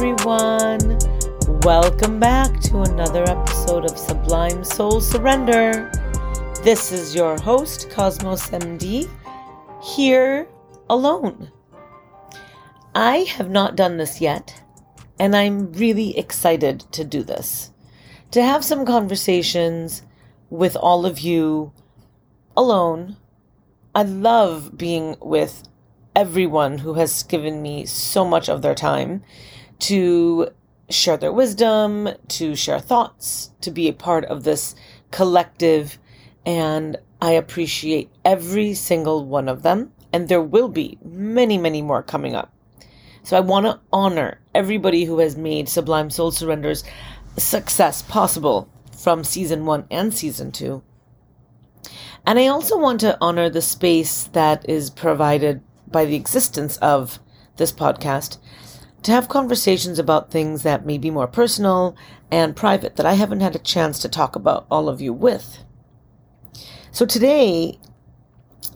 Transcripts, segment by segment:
Everyone. Welcome back to another episode of Sublime Soul Surrender. This is your host, Cosmos MD, here alone. I have not done this yet, and I'm really excited to do this. To have some conversations with all of you alone. I love being with everyone who has given me so much of their time to share their wisdom, to share thoughts, to be a part of this collective. And I appreciate every single one of them. And there will be many, many more coming up. So I want to honor everybody who has made Sublime Soul Surrender's success possible from season one and season two. And I also want to honor the space that is provided by the existence of this podcast to have conversations about things that may be more personal and private that I haven't had a chance to talk about all of you with. So today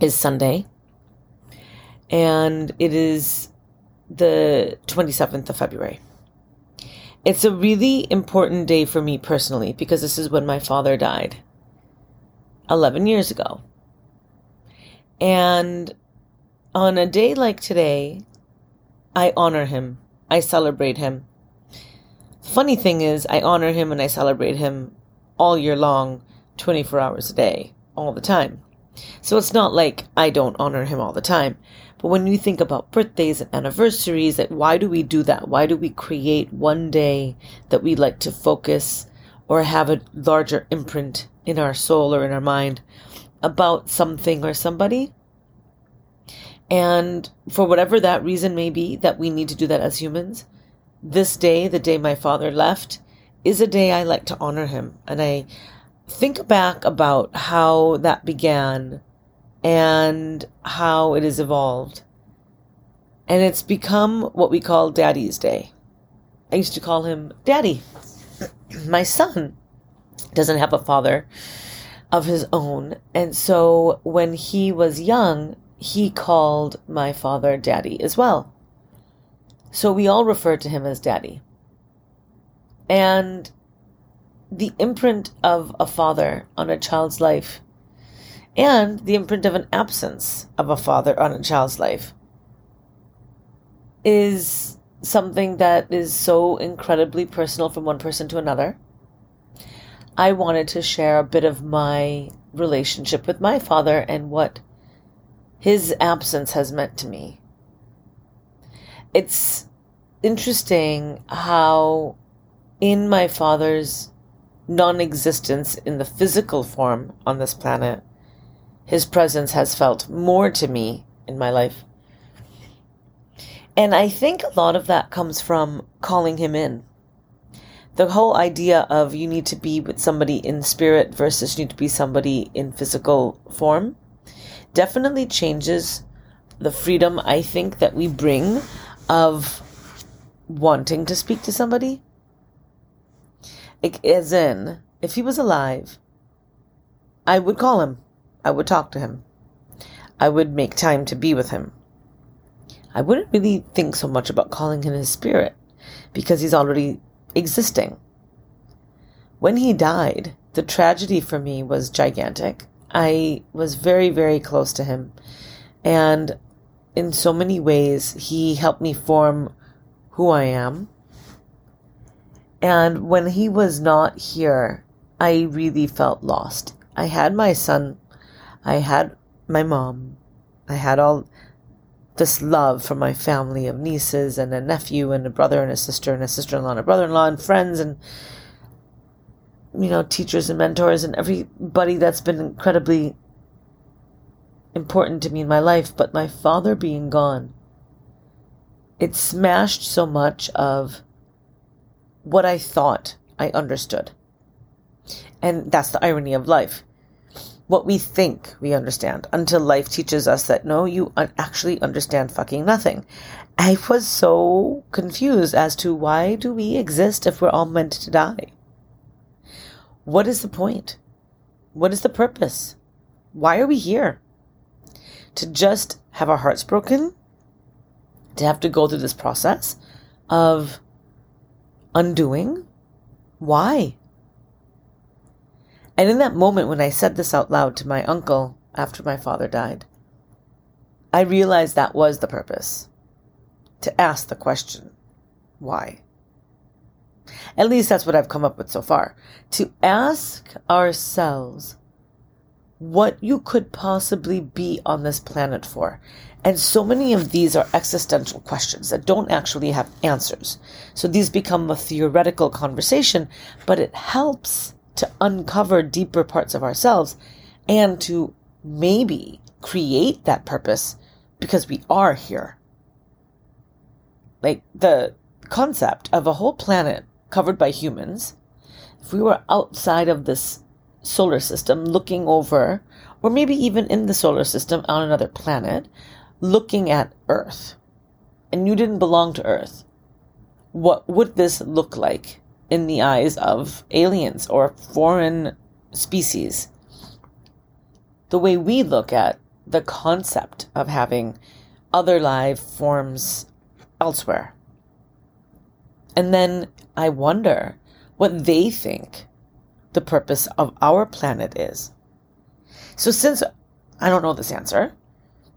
is Sunday, and it is the 27th of February. It's a really important day for me personally because this is when my father died 11 years ago. And on a day like today, I honor him. I celebrate him. Funny thing is, I honor him and I celebrate him all year long, 24 hours a day, all the time. So it's not like I don't honor him all the time. But when you think about birthdays and anniversaries, that why do we do that? Why do we create one day that we like to focus or have a larger imprint in our soul or in our mind about something or somebody? And for whatever that reason may be, that we need to do that as humans, this day, the day my father left, is a day I like to honor him. And I think back about how that began and how it has evolved. And it's become what we call Daddy's Day. I used to call him Daddy. My son doesn't have a father of his own. And so when he was young, he called my father Daddy as well. So we all refer to him as Daddy. And the imprint of a father on a child's life and the imprint of an absence of a father on a child's life is something that is so incredibly personal from one person to another. I wanted to share a bit of my relationship with my father and what his absence has meant to me. It's interesting how, in my father's non existence in the physical form on this planet, his presence has felt more to me in my life. And I think a lot of that comes from calling him in. The whole idea of you need to be with somebody in spirit versus you need to be somebody in physical form definitely changes the freedom I think that we bring of wanting to speak to somebody. As in, if he was alive, I would call him. I would talk to him. I would make time to be with him. I wouldn't really think so much about calling him his spirit because he's already existing. When he died, the tragedy for me was gigantic. I was very, very close to him. And in so many ways, he helped me form who I am. And when he was not here, I really felt lost. I had my son I had my mom. I had all this love from my family of nieces and a nephew and a brother and a sister and a sister in law and a brother in law and friends and, you know, teachers and mentors and everybody that's been incredibly important to me in my life. But my father being gone, it smashed so much of what I thought I understood. And that's the irony of life what we think we understand until life teaches us that no, you actually understand fucking nothing. I was so confused as to why do we exist if we're all meant to die? What is the point? What is the purpose? Why are we here? To just have our hearts broken? To have to go through this process of undoing? Why? And in that moment when I said this out loud to my uncle after my father died, I realized that was the purpose to ask the question, why? At least that's what I've come up with so far. To ask ourselves what you could possibly be on this planet for. And so many of these are existential questions that don't actually have answers. So these become a theoretical conversation, but it helps to uncover deeper parts of ourselves and to maybe create that purpose because we are here. Like the concept of a whole planet covered by humans, if we were outside of this solar system looking over, or maybe even in the solar system on another planet, looking at Earth, and you didn't belong to Earth, what would this look like in the eyes of aliens or foreign species? The way we look at the concept of having other life forms elsewhere. And then I wonder what they think the purpose of our planet is. So, since I don't know this answer,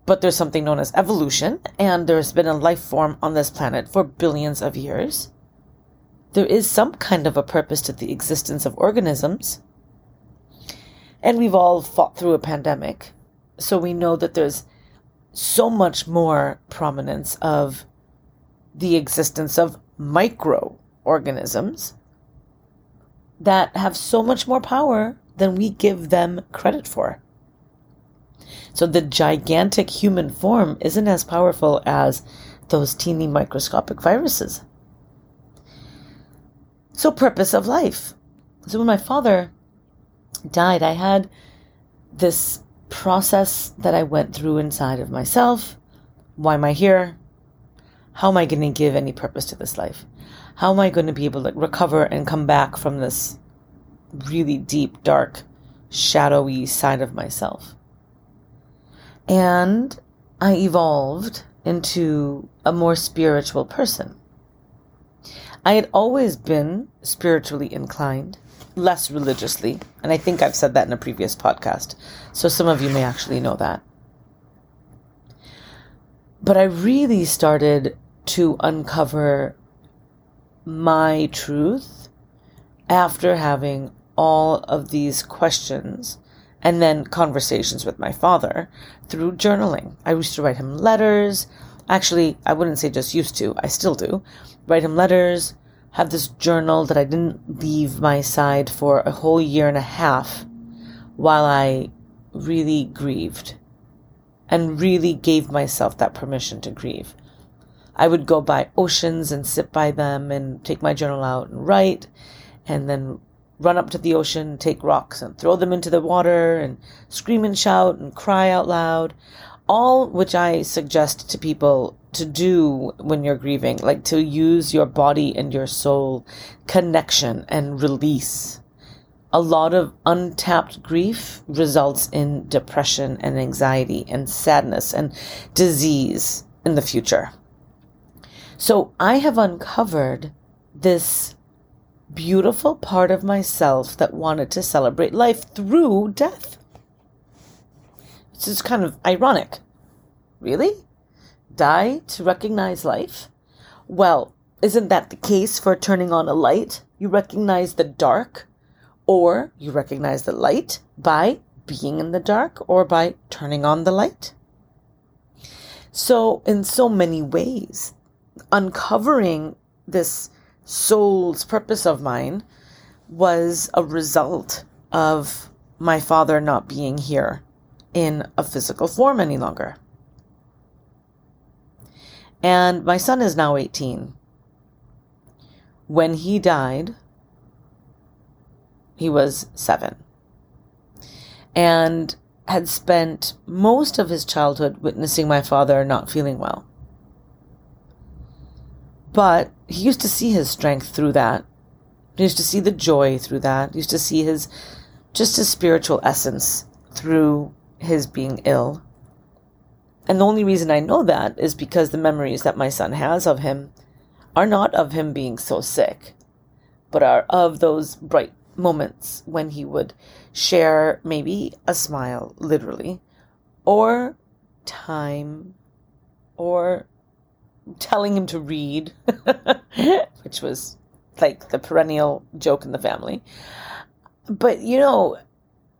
but there's something known as evolution, and there's been a life form on this planet for billions of years, there is some kind of a purpose to the existence of organisms. And we've all fought through a pandemic, so we know that there's so much more prominence of the existence of microorganisms that have so much more power than we give them credit for. So the gigantic human form isn't as powerful as those teeny microscopic viruses. So, purpose of life. So, when my father died, I had this process that I went through inside of myself. Why am I here? How am I going to give any purpose to this life? How am I going to be able to recover and come back from this really deep, dark, shadowy side of myself? And I evolved into a more spiritual person. I had always been spiritually inclined, less religiously, and I think I've said that in a previous podcast, so some of you may actually know that. But I really started to uncover my truth after having all of these questions and then conversations with my father through journaling. I used to write him letters. Actually, I wouldn't say just used to, I still do. Write him letters, have this journal that I didn't leave my side for a whole year and a half while I really grieved and really gave myself that permission to grieve. I would go by oceans and sit by them and take my journal out and write and then run up to the ocean, take rocks and throw them into the water and scream and shout and cry out loud. All which I suggest to people to do when you're grieving, like to use your body and your soul connection and release. A lot of untapped grief results in depression and anxiety and sadness and disease in the future. So I have uncovered this beautiful part of myself that wanted to celebrate life through death. It's just kind of ironic. Really? Die to recognize life? Well, isn't that the case for turning on a light? You recognize the dark, or you recognize the light by being in the dark or by turning on the light. So, in so many ways, uncovering this soul's purpose of mine was a result of my father not being here in a physical form any longer. And my son is now 18. When he died, he was seven. And had spent most of his childhood witnessing my father not feeling well. But he used to see his strength through that. He used to see the joy through that. He used to see his, just his spiritual essence through his being ill. And the only reason I know that is because the memories that my son has of him are not of him being so sick, but are of those bright moments when he would share maybe a smile, literally, or time, or telling him to read, which was like the perennial joke in the family. But, you know,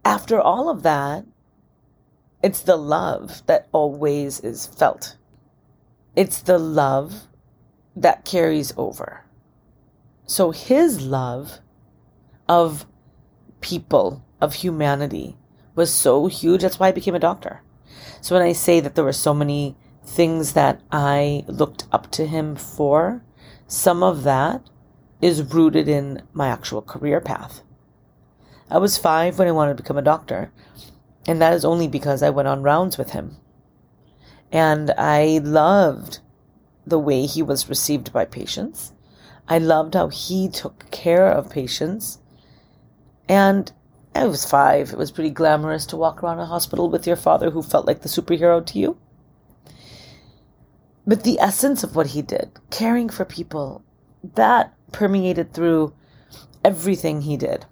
after all of that, it's the love that always is felt. It's the love that carries over. So his love of people, of humanity, was so huge. That's why I became a doctor. So when I say that there were so many things that I looked up to him for, some of that is rooted in my actual career path. I was five when I wanted to become a doctor, and that is only because I went on rounds with him. And I loved the way he was received by patients. I loved how he took care of patients. And I was five. It was pretty glamorous to walk around a hospital with your father who felt like the superhero to you. But the essence of what he did, caring for people, that permeated through everything he did,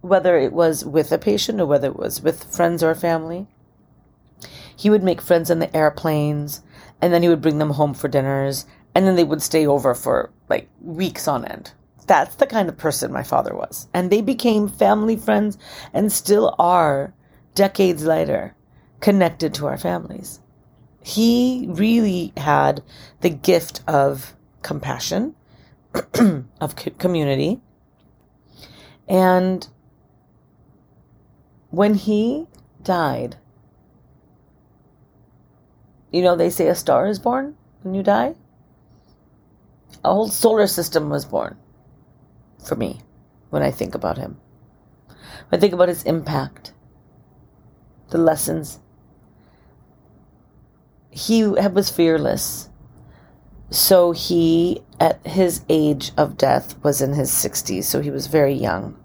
whether it was with a patient or whether it was with friends or family. He would make friends in the airplanes, and then he would bring them home for dinners, and then they would stay over for like weeks on end. That's the kind of person my father was. And they became family friends and still are, decades later, connected to our families he really had the gift of compassion, of community. And when he died, you know, they say a star is born when you die. A whole solar system was born for me when I think about him. When I think about his impact, the lessons he was fearless. So he, at his age of death, was in his 60s, so he was very young.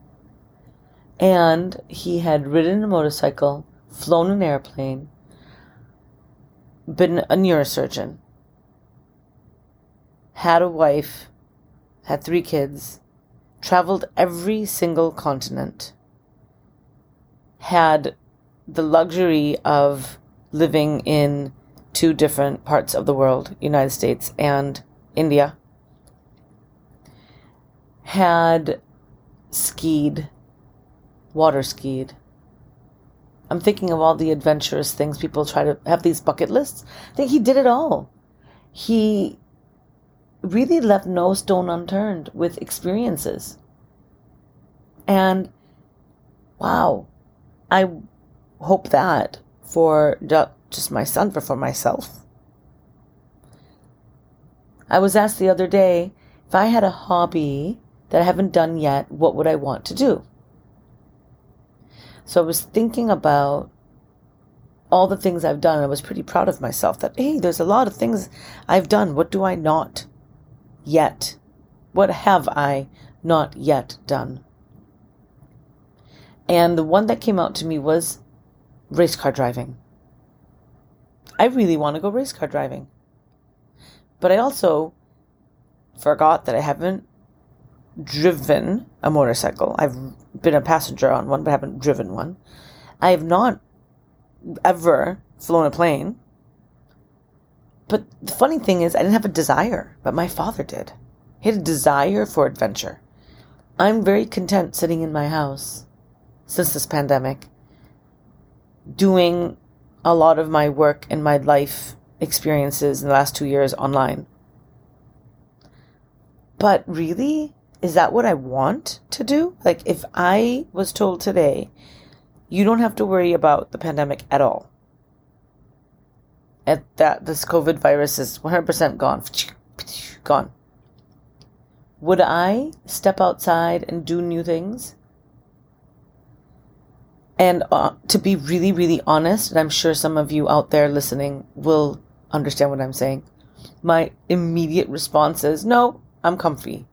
And he had ridden a motorcycle, flown an airplane, been a neurosurgeon, had a wife, had three kids, traveled every single continent, had the luxury of living in two different parts of the world, United States and India, had skied, water skied. I'm thinking of all the adventurous things people try to have these bucket lists. I think he did it all. He really left no stone unturned with experiences. And wow, I hope that for just my son, but for myself. I was asked the other day if I had a hobby that I haven't done yet, what would I want to do? So I was thinking about all the things I've done. I was pretty proud of myself that, hey, there's a lot of things I've done. What do I not yet? What have I not yet done? And the one that came out to me was race car driving. I really want to go race car driving. But I also forgot that I haven't driven a motorcycle. I've been a passenger on one, but haven't driven one. I have not ever flown a plane. But the funny thing is, I didn't have a desire, but my father did. He had a desire for adventure. I'm very content sitting in my house since this pandemic, doing a lot of my work and my life experiences in the last two years online. But really, is that what I want to do? Like, if I was told today, you don't have to worry about the pandemic at all, at that this COVID virus is 100% gone, gone. Would I step outside and do new things? And uh, to be really, really honest, and I'm sure some of you out there listening will understand what I'm saying, my immediate response is no, I'm comfy.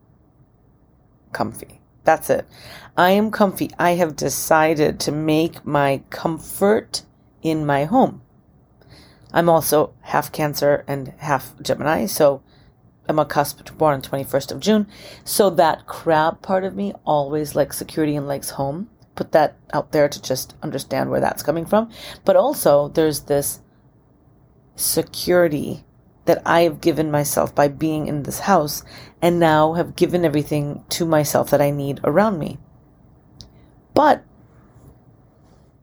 Comfy. That's it. I am comfy. I have decided to make my comfort in my home. I'm also half Cancer and half Gemini, so I'm a cusp born on 21st of June. So that crab part of me always likes security and likes home. Put that out there to just understand where that's coming from. But also there's this security that I have given myself by being in this house and now have given everything to myself that I need around me. But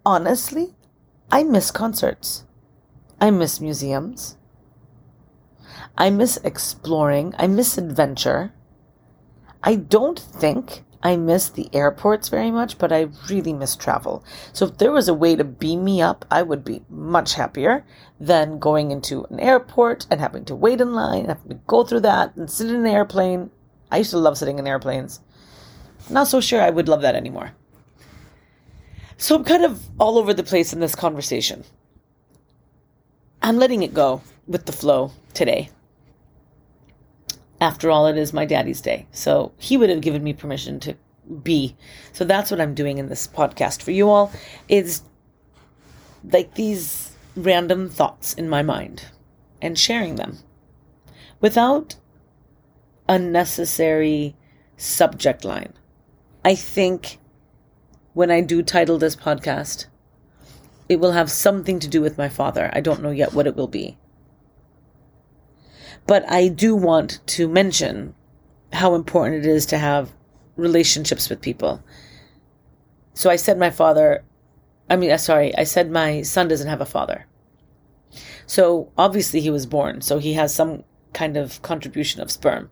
honestly, I miss concerts. I miss museums. I miss exploring. I miss adventure. I don't think I miss the airports very much, but I really miss travel. So if there was a way to beam me up, I would be much happier than going into an airport and having to wait in line, having to go through that and sit in an airplane. I used to love sitting in airplanes. Not so sure I would love that anymore. So I'm kind of all over the place in this conversation. I'm letting it go with the flow today. After all, it is my daddy's day. So he would have given me permission to be. So that's what I'm doing in this podcast for you all. Is like these random thoughts in my mind and sharing them without unnecessary subject line. I think when I do title this podcast, it will have something to do with my father. I don't know yet what it will be. But I do want to mention how important it is to have relationships with people. So I said my father, I mean, uh, sorry, I said my son doesn't have a father. So obviously he was born, so he has some kind of contribution of sperm.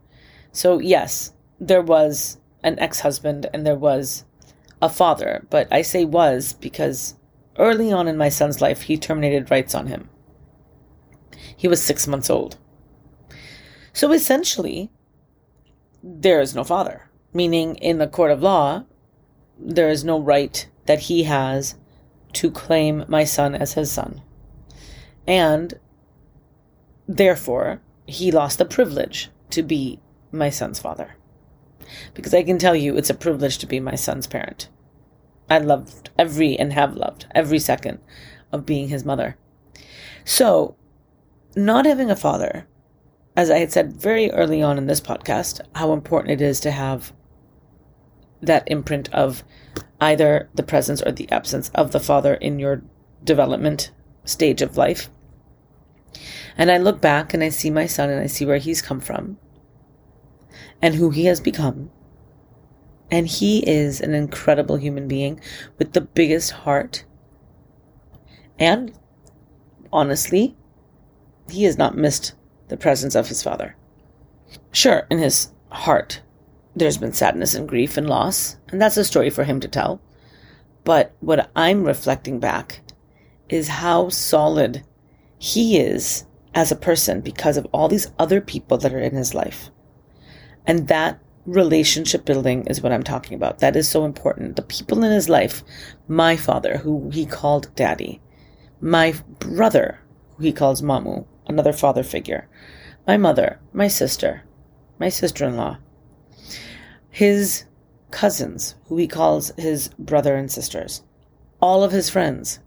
So yes, there was an ex husband and there was a father, but I say was because early on in my son's life, he terminated rights on him. He was six months old. So essentially, there is no father, meaning in the court of law, there is no right that he has to claim my son as his son. And therefore, he lost the privilege to be my son's father. Because I can tell you, it's a privilege to be my son's parent. I loved every and have loved every second of being his mother. So, not having a father as I had said very early on in this podcast, how important it is to have that imprint of either the presence or the absence of the father in your development stage of life. And I look back and I see my son and I see where he's come from and who he has become. And he is an incredible human being with the biggest heart. And honestly, he has not missed the presence of his father. Sure, in his heart, there's been sadness and grief and loss, and that's a story for him to tell. But what I'm reflecting back is how solid he is as a person because of all these other people that are in his life. And that relationship building is what I'm talking about. That is so important. The people in his life, my father, who he called daddy, my brother, who he calls mamu, another father figure, my mother, my sister, my sister in law, his cousins, who he calls his brother and sisters, all of his friends,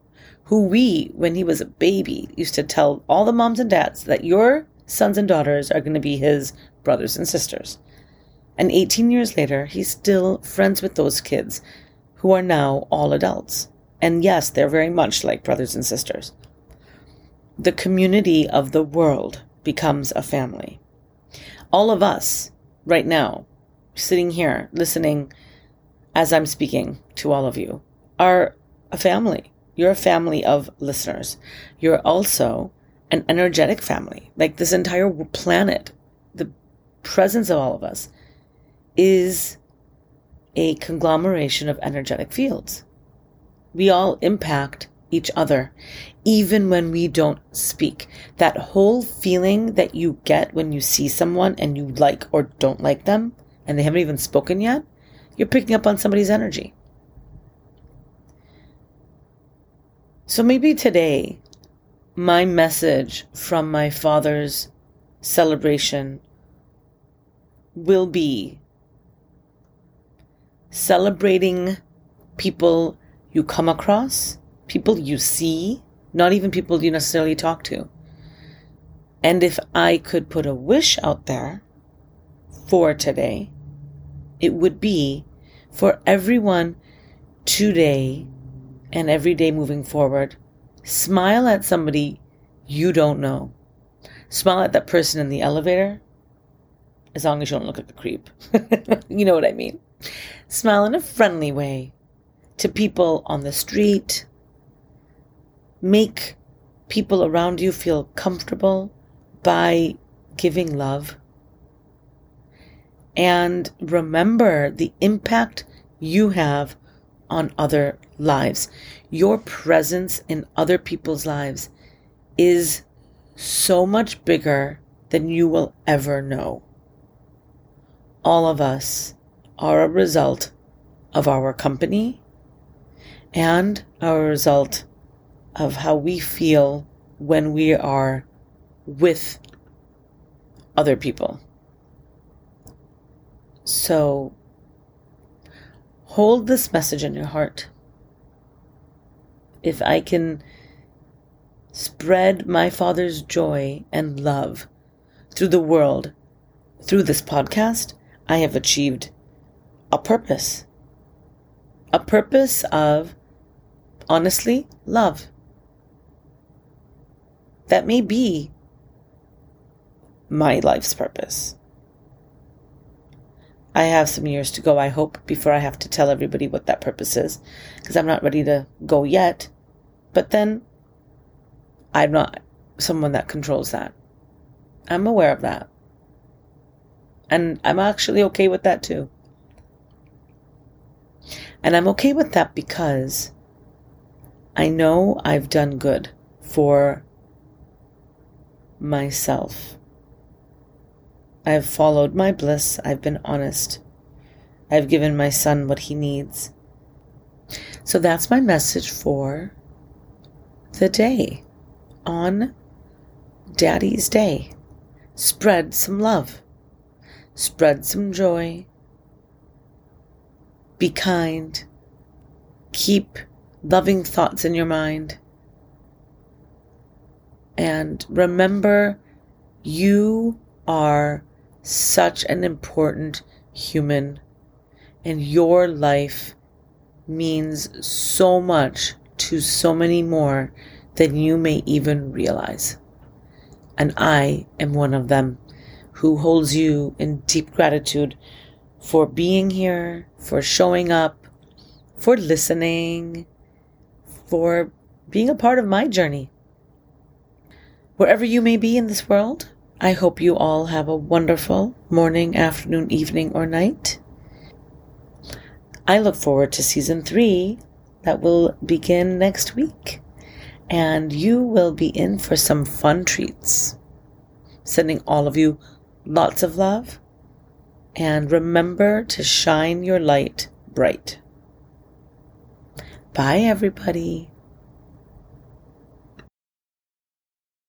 who we, when he was a baby, used to tell all the moms and dads that your sons and daughters are going to be his brothers and sisters. And 18 years later, he's still friends with those kids who are now all adults. And yes, they're very much like brothers and sisters the community of the world becomes a family. All of us right now, sitting here listening as I'm speaking to all of you, are a family. You're a family of listeners. You're also an energetic family. Like this entire planet, the presence of all of us is a conglomeration of energetic fields. We all impact each other, even when we don't speak. That whole feeling that you get when you see someone and you like or don't like them, and they haven't even spoken yet, you're picking up on somebody's energy. So maybe today, my message from my father's celebration will be celebrating people you come across people you see, not even people you necessarily talk to. And if I could put a wish out there for today, it would be for everyone today and every day moving forward. Smile at somebody you don't know. Smile at that person in the elevator, as long as you don't look at the creep. you know what I mean. Smile in a friendly way to people on the street. Make people around you feel comfortable by giving love. And remember the impact you have on other lives. Your presence in other people's lives is so much bigger than you will ever know. All of us are a result of our company and a result of how we feel when we are with other people. So hold this message in your heart. If I can spread my Father's joy and love through the world, through this podcast, I have achieved a purpose. A purpose of, honestly, love. That may be my life's purpose. I have some years to go, I hope, before I have to tell everybody what that purpose is, because I'm not ready to go yet. But then I'm not someone that controls that. I'm aware of that. And I'm actually okay with that too. And I'm okay with that because I know I've done good for myself. I've followed my bliss. I've been honest. I've given my son what he needs. So that's my message for the day on Daddy's Day. Spread some love, spread some joy, be kind, keep loving thoughts in your mind, and remember you are such an important human, and your life means so much to so many more than you may even realize. And I am one of them who holds you in deep gratitude for being here, for showing up, for listening, for being a part of my journey. Wherever you may be in this world, I hope you all have a wonderful morning, afternoon, evening, or night. I look forward to season three that will begin next week, and you will be in for some fun treats. Sending all of you lots of love, and remember to shine your light bright. Bye, everybody.